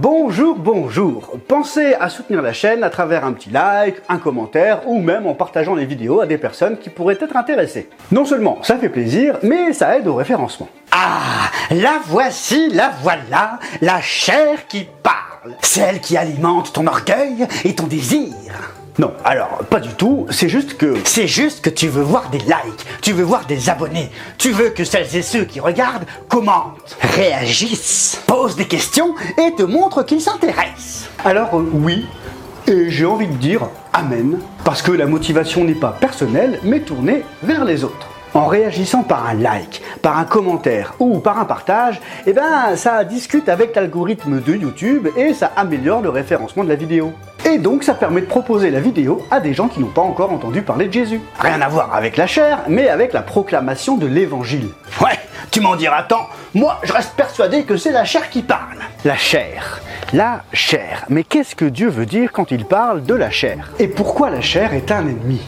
Bonjour, bonjour Pensez à soutenir la chaîne à travers un petit like, un commentaire ou même en partageant les vidéos à des personnes qui pourraient être intéressées. Non seulement ça fait plaisir, mais ça aide au référencement. Ah, la voici, la voilà, la chair qui parle, celle qui alimente ton orgueil et ton désir. Non, alors pas du tout, c'est juste que... C'est juste que tu veux voir des likes, tu veux voir des abonnés, tu veux que celles et ceux qui regardent commentent, réagissent, posent des questions et te montrent qu'ils s'intéressent. Alors euh, oui, et j'ai envie de dire Amen, parce que la motivation n'est pas personnelle, mais tournée vers les autres. En réagissant par un like, par un commentaire ou par un partage, eh ben ça discute avec l'algorithme de YouTube et ça améliore le référencement de la vidéo. Et donc ça permet de proposer la vidéo à des gens qui n'ont pas encore entendu parler de Jésus. Rien à voir avec la chair, mais avec la proclamation de l'évangile. Ouais, tu m'en diras tant, moi je reste persuadé que c'est la chair qui parle. La chair. La chair. Mais qu'est-ce que Dieu veut dire quand il parle de la chair? Et pourquoi la chair est un ennemi?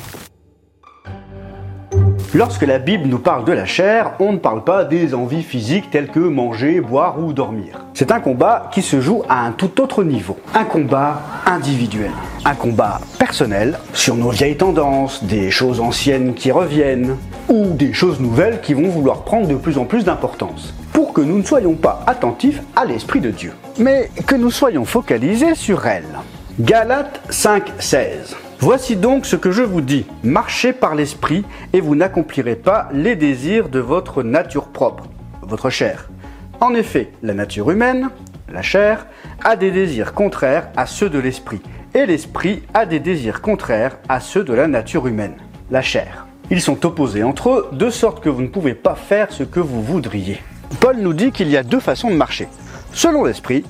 Lorsque la Bible nous parle de la chair, on ne parle pas des envies physiques telles que manger, boire ou dormir. C'est un combat qui se joue à un tout autre niveau. Un combat individuel. Un combat personnel sur nos vieilles tendances, des choses anciennes qui reviennent, ou des choses nouvelles qui vont vouloir prendre de plus en plus d'importance. Pour que nous ne soyons pas attentifs à l'Esprit de Dieu, mais que nous soyons focalisés sur elle. Galates 5.16 Voici donc ce que je vous dis, marchez par l'esprit et vous n'accomplirez pas les désirs de votre nature propre, votre chair. En effet, la nature humaine, la chair, a des désirs contraires à ceux de l'esprit, et l'esprit a des désirs contraires à ceux de la nature humaine, la chair. Ils sont opposés entre eux, de sorte que vous ne pouvez pas faire ce que vous voudriez. Paul nous dit qu'il y a deux façons de marcher, selon l'esprit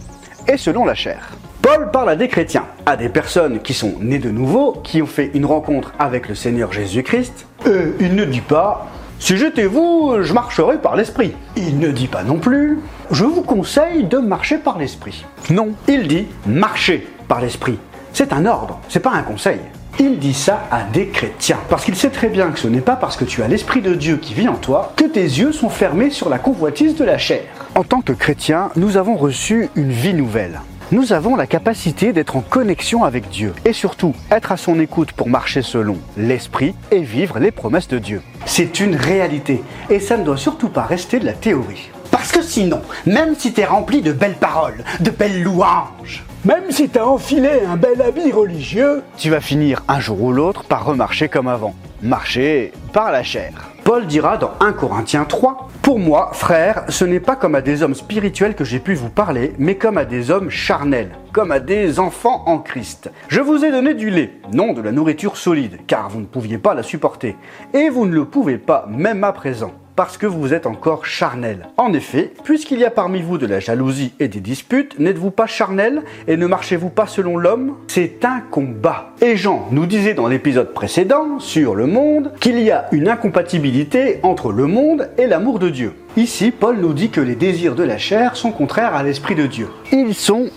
et selon la chair. Paul parle à des chrétiens, à des personnes qui sont nées de nouveau, qui ont fait une rencontre avec le Seigneur Jésus-Christ. Et il ne dit pas si j'étais vous, je marcherais par l'esprit. Il ne dit pas non plus je vous conseille de marcher par l'esprit. Non, il dit marcher par l'esprit. C'est un ordre, c'est pas un conseil. Il dit ça à des chrétiens, parce qu'il sait très bien que ce n'est pas parce que tu as l'Esprit de Dieu qui vit en toi que tes yeux sont fermés sur la convoitise de la chair. En tant que chrétiens, nous avons reçu une vie nouvelle nous avons la capacité d'être en connexion avec Dieu et surtout être à son écoute pour marcher selon l'Esprit et vivre les promesses de Dieu. C'est une réalité et ça ne doit surtout pas rester de la théorie. Parce que sinon, même si t'es rempli de belles paroles, de belles louanges, même si t'as enfilé un bel habit religieux, tu vas finir un jour ou l'autre par remarcher comme avant. Marcher par la chair. Paul dira dans 1 Corinthiens 3 pour moi, frère, ce n'est pas comme à des hommes spirituels que j'ai pu vous parler, mais comme à des hommes charnels, comme à des enfants en Christ. Je vous ai donné du lait, non de la nourriture solide, car vous ne pouviez pas la supporter, et vous ne le pouvez pas même à présent parce que vous êtes encore charnel. En effet, puisqu'il y a parmi vous de la jalousie et des disputes, n'êtes-vous pas charnel et ne marchez-vous pas selon l'homme? C'est un combat. Et Jean nous disait dans l'épisode précédent sur le monde qu'il y a une incompatibilité entre le monde et l'amour de Dieu. Ici, Paul nous dit que les désirs de la chair sont contraires à l'esprit de Dieu. Ils sont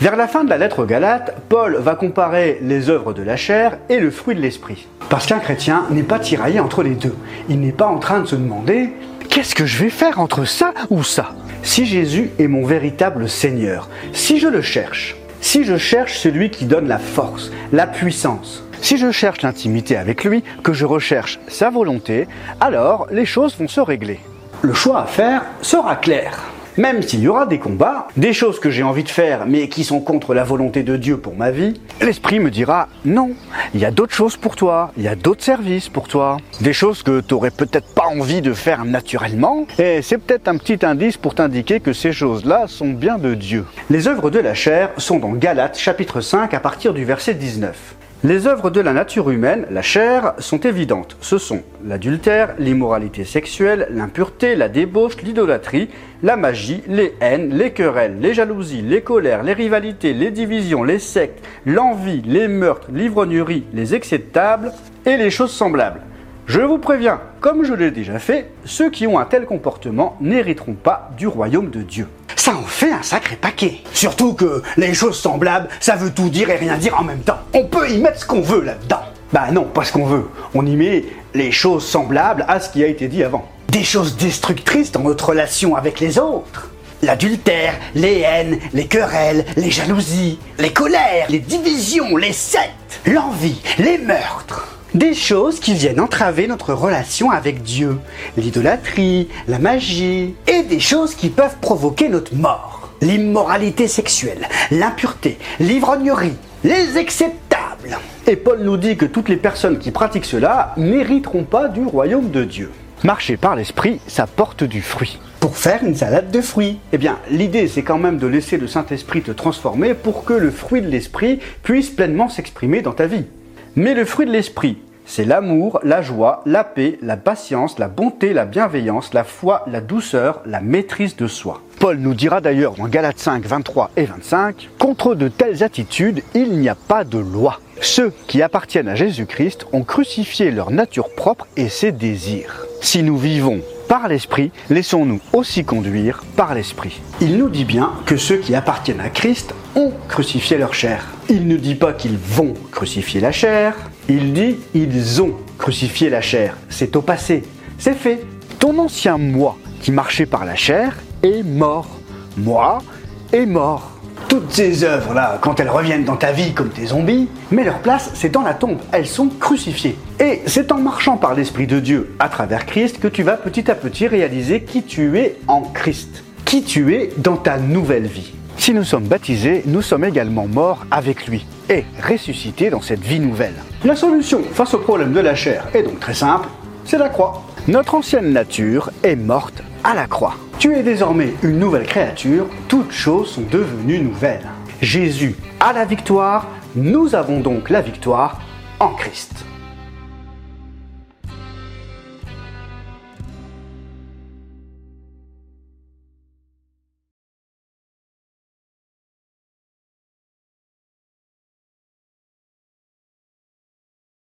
Vers la fin de la lettre aux Galates, Paul va comparer les œuvres de la chair et le fruit de l'esprit. Parce qu'un chrétien n'est pas tiraillé entre les deux. Il n'est pas en train de se demander Qu'est-ce que je vais faire entre ça ou ça? Si Jésus est mon véritable Seigneur, si je le cherche, si je cherche celui qui donne la force, la puissance, si je cherche l'intimité avec lui, que je recherche sa volonté, alors les choses vont se régler. Le choix à faire sera clair. Même s'il y aura des combats, des choses que j'ai envie de faire mais qui sont contre la volonté de Dieu pour ma vie, l'esprit me dira non, il y a d'autres choses pour toi, il y a d'autres services pour toi, des choses que tu n'aurais peut-être pas envie de faire naturellement, et c'est peut-être un petit indice pour t'indiquer que ces choses-là sont bien de Dieu. Les œuvres de la chair sont dans Galates chapitre 5 à partir du verset 19. Les œuvres de la nature humaine, la chair, sont évidentes. Ce sont l'adultère, l'immoralité sexuelle, l'impureté, la débauche, l'idolâtrie, la magie, les haines, les querelles, les jalousies, les colères, les rivalités, les divisions, les sectes, l'envie, les meurtres, l'ivrognerie, les excès et les choses semblables. Je vous préviens, comme je l'ai déjà fait, ceux qui ont un tel comportement n'hériteront pas du royaume de Dieu ça en fait un sacré paquet. Surtout que les choses semblables, ça veut tout dire et rien dire en même temps. On peut y mettre ce qu'on veut là-dedans. Bah non, pas ce qu'on veut. On y met les choses semblables à ce qui a été dit avant. Des choses destructrices dans notre relation avec les autres. L'adultère, les haines, les querelles, les jalousies, les colères, les divisions, les sectes, l'envie, les meurtres. Des choses qui viennent entraver notre relation avec Dieu, l'idolâtrie, la magie, et des choses qui peuvent provoquer notre mort. L'immoralité sexuelle, l'impureté, l'ivrognerie, les acceptables. Et Paul nous dit que toutes les personnes qui pratiquent cela n'hériteront pas du royaume de Dieu. Marcher par l'esprit, ça porte du fruit. Pour faire une salade de fruits. Eh bien, l'idée, c'est quand même de laisser le Saint-Esprit te transformer pour que le fruit de l'Esprit puisse pleinement s'exprimer dans ta vie. Mais le fruit de l'Esprit, c'est l'amour, la joie, la paix, la patience, la bonté, la bienveillance, la foi, la douceur, la maîtrise de soi. Paul nous dira d'ailleurs dans Galates 5, 23 et 25, Contre de telles attitudes, il n'y a pas de loi. Ceux qui appartiennent à Jésus-Christ ont crucifié leur nature propre et ses désirs. Si nous vivons par l'Esprit, laissons-nous aussi conduire par l'Esprit. Il nous dit bien que ceux qui appartiennent à Christ ont crucifié leur chair. Il ne dit pas qu'ils vont crucifier la chair, il dit ils ont crucifié la chair. C'est au passé, c'est fait. Ton ancien moi qui marchait par la chair est mort. Moi est mort. Toutes ces œuvres-là, quand elles reviennent dans ta vie comme tes zombies, mais leur place, c'est dans la tombe. Elles sont crucifiées. Et c'est en marchant par l'Esprit de Dieu à travers Christ que tu vas petit à petit réaliser qui tu es en Christ, qui tu es dans ta nouvelle vie. Si nous sommes baptisés, nous sommes également morts avec lui et ressuscités dans cette vie nouvelle. La solution face au problème de la chair est donc très simple, c'est la croix. Notre ancienne nature est morte à la croix. Tu es désormais une nouvelle créature, toutes choses sont devenues nouvelles. Jésus a la victoire, nous avons donc la victoire en Christ.